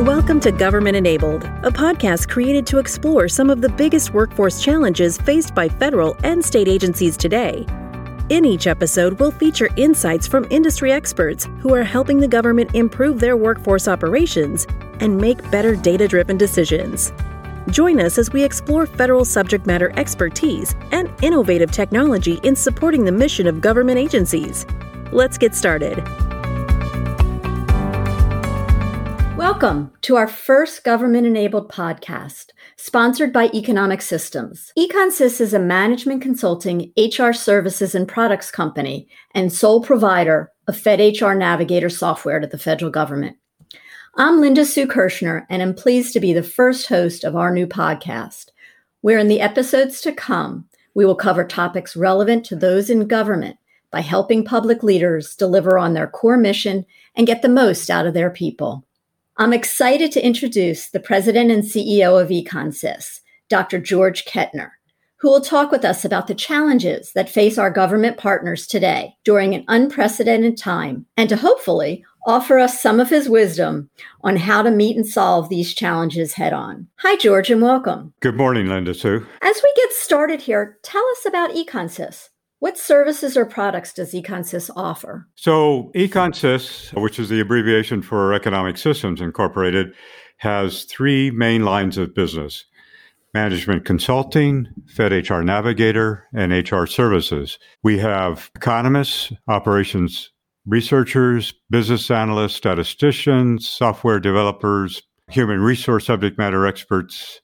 Welcome to Government Enabled, a podcast created to explore some of the biggest workforce challenges faced by federal and state agencies today. In each episode, we'll feature insights from industry experts who are helping the government improve their workforce operations and make better data driven decisions. Join us as we explore federal subject matter expertise and innovative technology in supporting the mission of government agencies. Let's get started. Welcome to our first government enabled podcast, sponsored by Economic Systems. EconSys is a management consulting, HR services, and products company and sole provider of FedHR Navigator software to the federal government. I'm Linda Sue Kirschner, and I'm pleased to be the first host of our new podcast, where in the episodes to come, we will cover topics relevant to those in government by helping public leaders deliver on their core mission and get the most out of their people. I'm excited to introduce the president and CEO of EconSys, Dr. George Kettner, who will talk with us about the challenges that face our government partners today during an unprecedented time and to hopefully offer us some of his wisdom on how to meet and solve these challenges head on. Hi, George, and welcome. Good morning, Linda Sue. As we get started here, tell us about EconSys. What services or products does EconSys offer? So, EconSys, which is the abbreviation for Economic Systems Incorporated, has three main lines of business management consulting, Fed HR Navigator, and HR services. We have economists, operations researchers, business analysts, statisticians, software developers, human resource subject matter experts,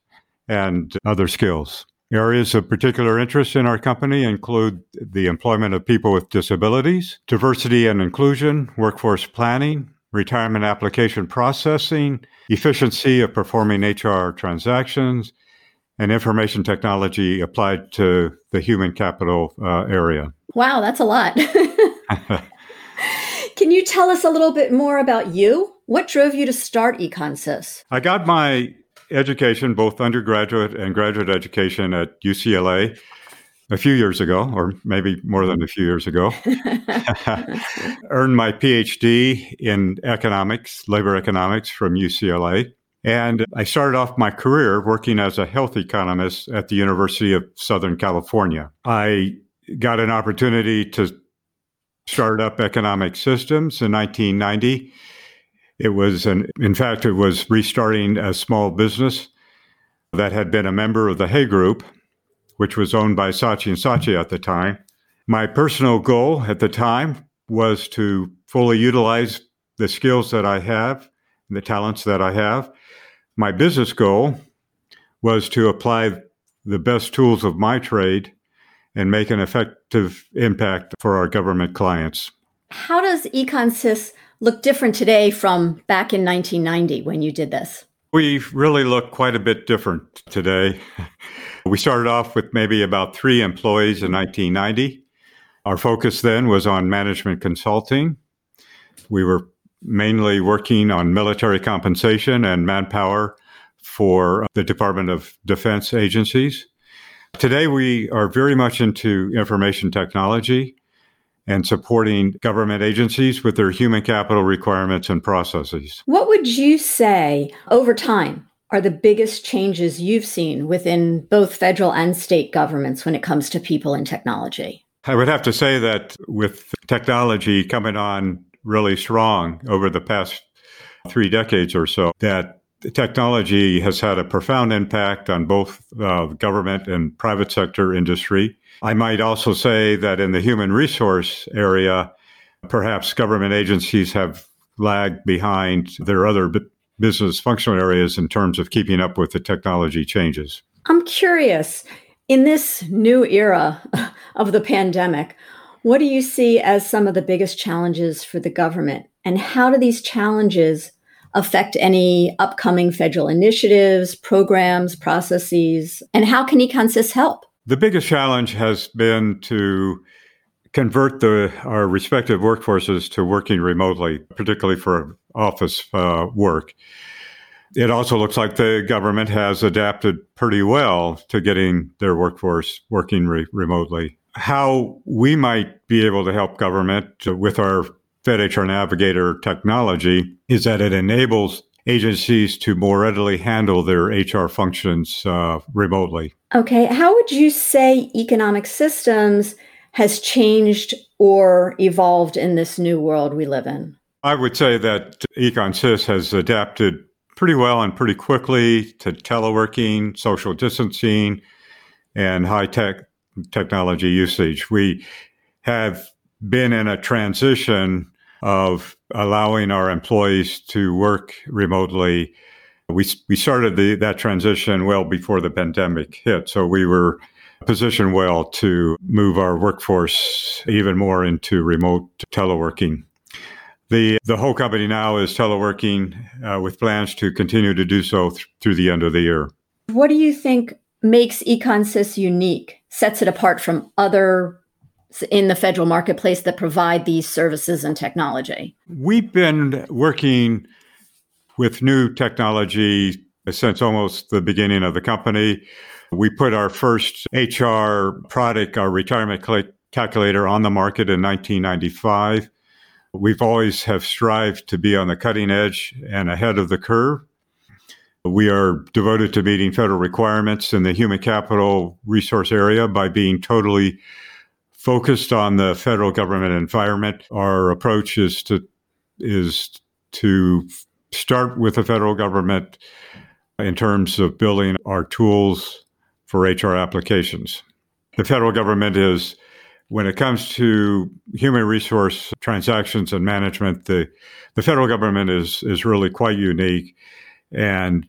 and other skills. Areas of particular interest in our company include the employment of people with disabilities, diversity and inclusion, workforce planning, retirement application processing, efficiency of performing HR transactions, and information technology applied to the human capital uh, area. Wow, that's a lot. Can you tell us a little bit more about you? What drove you to start EconSys? I got my education, both undergraduate and graduate education at UCLA a few years ago, or maybe more than a few years ago. Earned my PhD in economics, labor economics from UCLA. And I started off my career working as a health economist at the University of Southern California. I got an opportunity to start up economic systems in 1990 it was, an, in fact, it was restarting a small business that had been a member of the Hay Group, which was owned by Saatchi and Saatchi at the time. My personal goal at the time was to fully utilize the skills that I have, and the talents that I have. My business goal was to apply the best tools of my trade and make an effective impact for our government clients. How does EconSys look different today from back in 1990 when you did this? We really look quite a bit different today. We started off with maybe about three employees in 1990. Our focus then was on management consulting. We were mainly working on military compensation and manpower for the Department of Defense agencies. Today, we are very much into information technology and supporting government agencies with their human capital requirements and processes. What would you say over time are the biggest changes you've seen within both federal and state governments when it comes to people and technology? I would have to say that with technology coming on really strong over the past three decades or so, that technology has had a profound impact on both uh, government and private sector industry. I might also say that in the human resource area, perhaps government agencies have lagged behind their other business functional areas in terms of keeping up with the technology changes. I'm curious, in this new era of the pandemic, what do you see as some of the biggest challenges for the government? And how do these challenges affect any upcoming federal initiatives, programs, processes? And how can EconSys help? The biggest challenge has been to convert the, our respective workforces to working remotely, particularly for office uh, work. It also looks like the government has adapted pretty well to getting their workforce working re- remotely. How we might be able to help government with our FedHR Navigator technology is that it enables agencies to more readily handle their HR functions uh, remotely. Okay. How would you say economic systems has changed or evolved in this new world we live in? I would say that EconSys has adapted pretty well and pretty quickly to teleworking, social distancing, and high tech technology usage. We have been in a transition of allowing our employees to work remotely. We, we started the, that transition well before the pandemic hit. So we were positioned well to move our workforce even more into remote teleworking. The, the whole company now is teleworking uh, with plans to continue to do so th- through the end of the year. What do you think makes EconSys unique, sets it apart from other in the federal marketplace that provide these services and technology? We've been working with new technology since almost the beginning of the company. We put our first HR product, our retirement calculator, on the market in 1995. We've always have strived to be on the cutting edge and ahead of the curve. We are devoted to meeting federal requirements in the human capital resource area by being totally focused on the federal government environment. Our approach is to is to start with the federal government in terms of building our tools for HR applications. The federal government is when it comes to human resource transactions and management, the, the federal government is is really quite unique. And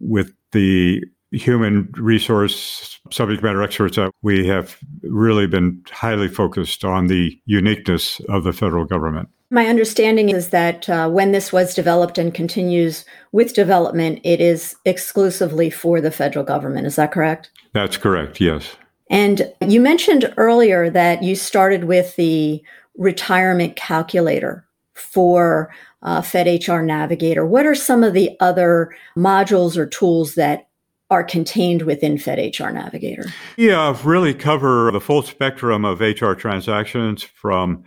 with the human resource subject matter experts that we have really been highly focused on the uniqueness of the federal government. My understanding is that uh, when this was developed and continues with development, it is exclusively for the federal government. Is that correct? That's correct, yes. And you mentioned earlier that you started with the retirement calculator for uh, Fed HR Navigator. What are some of the other modules or tools that are contained within Fed HR Navigator? Yeah, really cover the full spectrum of HR transactions from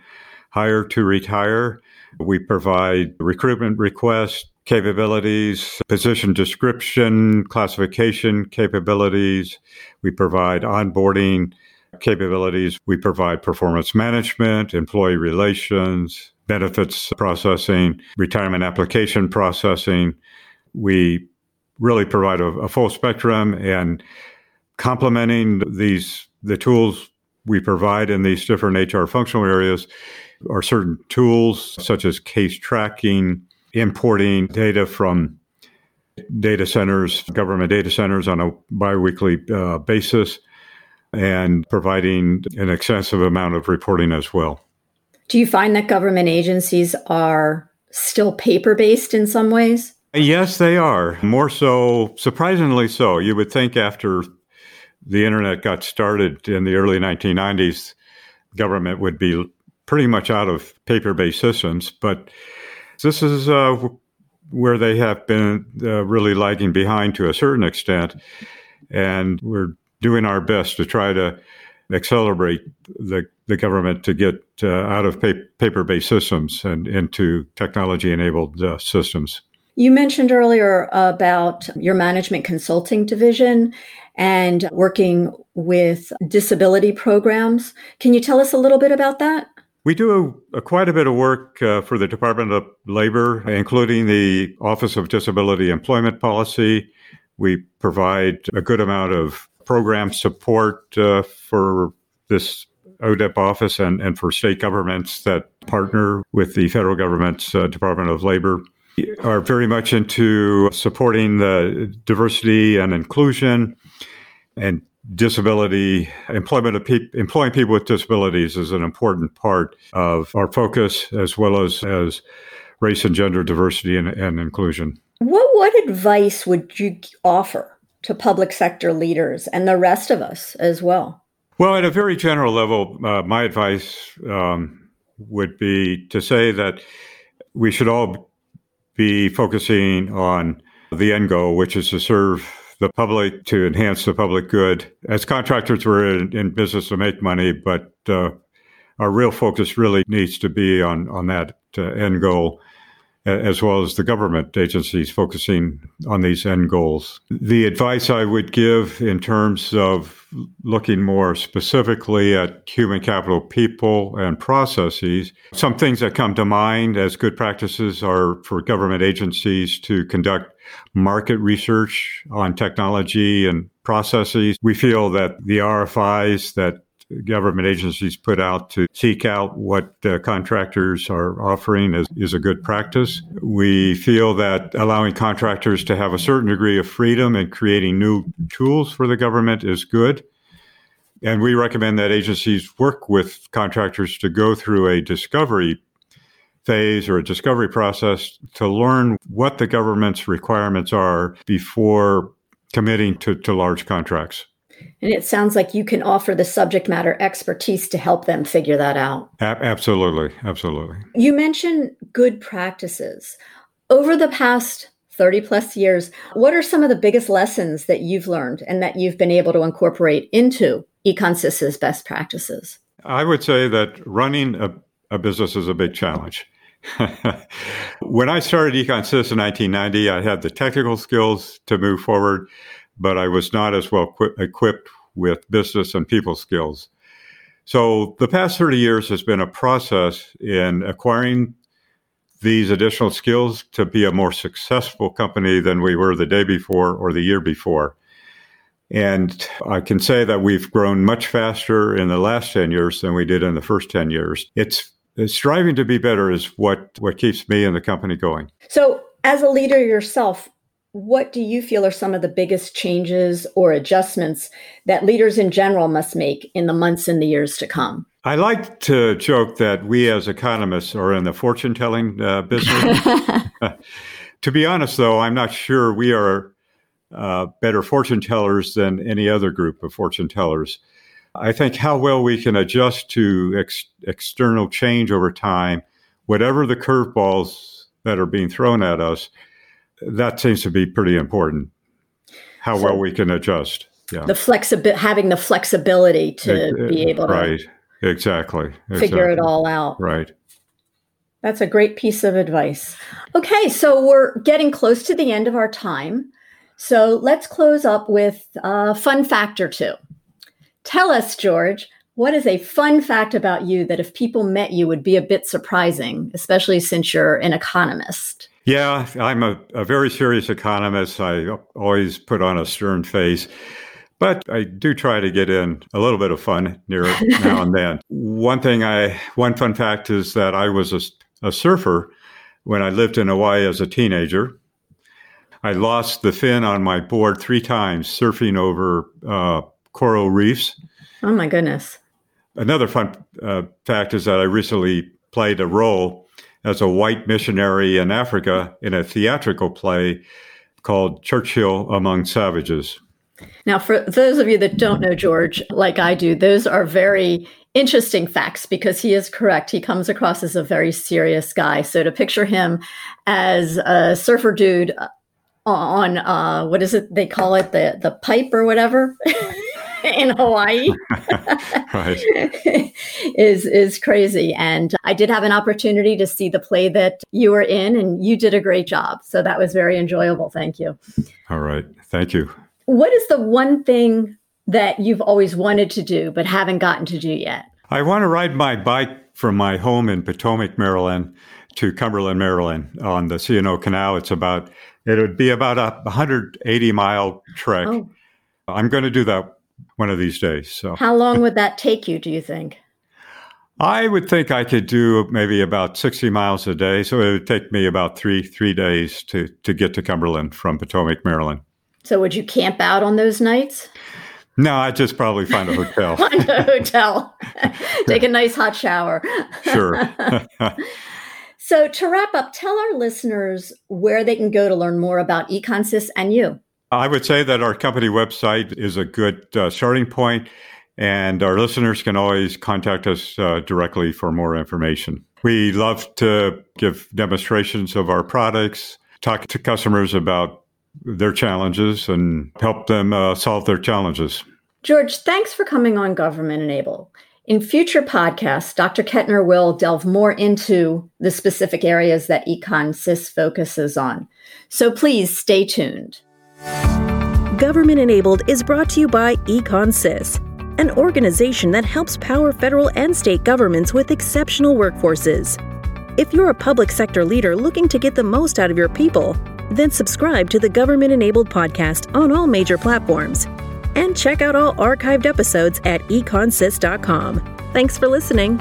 hire to retire. We provide recruitment requests, capabilities, position description, classification capabilities. We provide onboarding capabilities. We provide performance management, employee relations, benefits processing, retirement application processing. We really provide a, a full spectrum and complementing these the tools we provide in these different HR functional areas are certain tools such as case tracking, importing data from data centers, government data centers on a biweekly uh, basis, and providing an extensive amount of reporting as well. Do you find that government agencies are still paper based in some ways? Yes, they are. More so, surprisingly so. You would think after the internet got started in the early 1990s, government would be pretty much out of paper based systems. But this is uh, where they have been uh, really lagging behind to a certain extent. And we're doing our best to try to accelerate the, the government to get uh, out of pa- paper based systems and into technology enabled uh, systems. You mentioned earlier about your management consulting division and working with disability programs. Can you tell us a little bit about that? We do a, a quite a bit of work uh, for the Department of Labor, including the Office of Disability Employment Policy. We provide a good amount of program support uh, for this ODEP office and, and for state governments that partner with the federal government's uh, Department of Labor are very much into supporting the diversity and inclusion and disability employment of pe- employing people with disabilities is an important part of our focus as well as as race and gender diversity and, and inclusion. What what advice would you offer to public sector leaders and the rest of us as well? Well at a very general level uh, my advice um, would be to say that we should all be focusing on the end goal, which is to serve the public, to enhance the public good. As contractors, we're in, in business to make money, but uh, our real focus really needs to be on, on that uh, end goal. As well as the government agencies focusing on these end goals. The advice I would give in terms of looking more specifically at human capital, people, and processes, some things that come to mind as good practices are for government agencies to conduct market research on technology and processes. We feel that the RFIs that government agencies put out to seek out what uh, contractors are offering is, is a good practice. We feel that allowing contractors to have a certain degree of freedom in creating new tools for the government is good. And we recommend that agencies work with contractors to go through a discovery phase or a discovery process to learn what the government's requirements are before committing to, to large contracts. And it sounds like you can offer the subject matter expertise to help them figure that out. Absolutely. Absolutely. You mentioned good practices. Over the past 30 plus years, what are some of the biggest lessons that you've learned and that you've been able to incorporate into EconSys's best practices? I would say that running a, a business is a big challenge. when I started EconSys in 1990, I had the technical skills to move forward but I was not as well equipped with business and people skills. So the past 30 years has been a process in acquiring these additional skills to be a more successful company than we were the day before or the year before. And I can say that we've grown much faster in the last 10 years than we did in the first 10 years. It's, it's striving to be better is what, what keeps me and the company going. So, as a leader yourself, what do you feel are some of the biggest changes or adjustments that leaders in general must make in the months and the years to come? I like to joke that we as economists are in the fortune telling uh, business. to be honest, though, I'm not sure we are uh, better fortune tellers than any other group of fortune tellers. I think how well we can adjust to ex- external change over time, whatever the curveballs that are being thrown at us, that seems to be pretty important. How so well we can adjust. Yeah. The flexibility, having the flexibility to it, be able to right, exactly, figure exactly. it all out. Right. That's a great piece of advice. Okay, so we're getting close to the end of our time. So let's close up with a fun fact or two. Tell us, George, what is a fun fact about you that if people met you would be a bit surprising, especially since you're an economist? Yeah, I'm a, a very serious economist. I always put on a stern face. But I do try to get in a little bit of fun near now and then. One thing I, one fun fact is that I was a, a surfer when I lived in Hawaii as a teenager. I lost the fin on my board three times surfing over uh, coral reefs. Oh my goodness. Another fun uh, fact is that I recently played a role as a white missionary in Africa in a theatrical play called Churchill Among Savages. Now, for those of you that don't know George, like I do, those are very interesting facts because he is correct. He comes across as a very serious guy. So to picture him as a surfer dude on uh, what is it they call it the the pipe or whatever in Hawaii is is crazy. And I did have an opportunity to see the play that you were in, and you did a great job. So that was very enjoyable. Thank you. All right, thank you. What is the one thing that you've always wanted to do but haven't gotten to do yet? I want to ride my bike from my home in Potomac, Maryland, to Cumberland, Maryland, on the C&O Canal. It's about it would be about a 180 mile trek. Oh. I'm going to do that one of these days. So, how long would that take you? Do you think? I would think I could do maybe about 60 miles a day. So it would take me about three three days to to get to Cumberland from Potomac, Maryland. So would you camp out on those nights? No, I'd just probably find a hotel. find a hotel. Take a nice hot shower. sure. so to wrap up, tell our listeners where they can go to learn more about EconSys and you. I would say that our company website is a good uh, starting point, and our listeners can always contact us uh, directly for more information. We love to give demonstrations of our products, talk to customers about their challenges, and help them uh, solve their challenges. George, thanks for coming on Government Enable. In future podcasts, Dr. Kettner will delve more into the specific areas that EconSys focuses on. So please stay tuned. Government Enabled is brought to you by EconSys, an organization that helps power federal and state governments with exceptional workforces. If you're a public sector leader looking to get the most out of your people, then subscribe to the Government Enabled podcast on all major platforms and check out all archived episodes at econsys.com. Thanks for listening.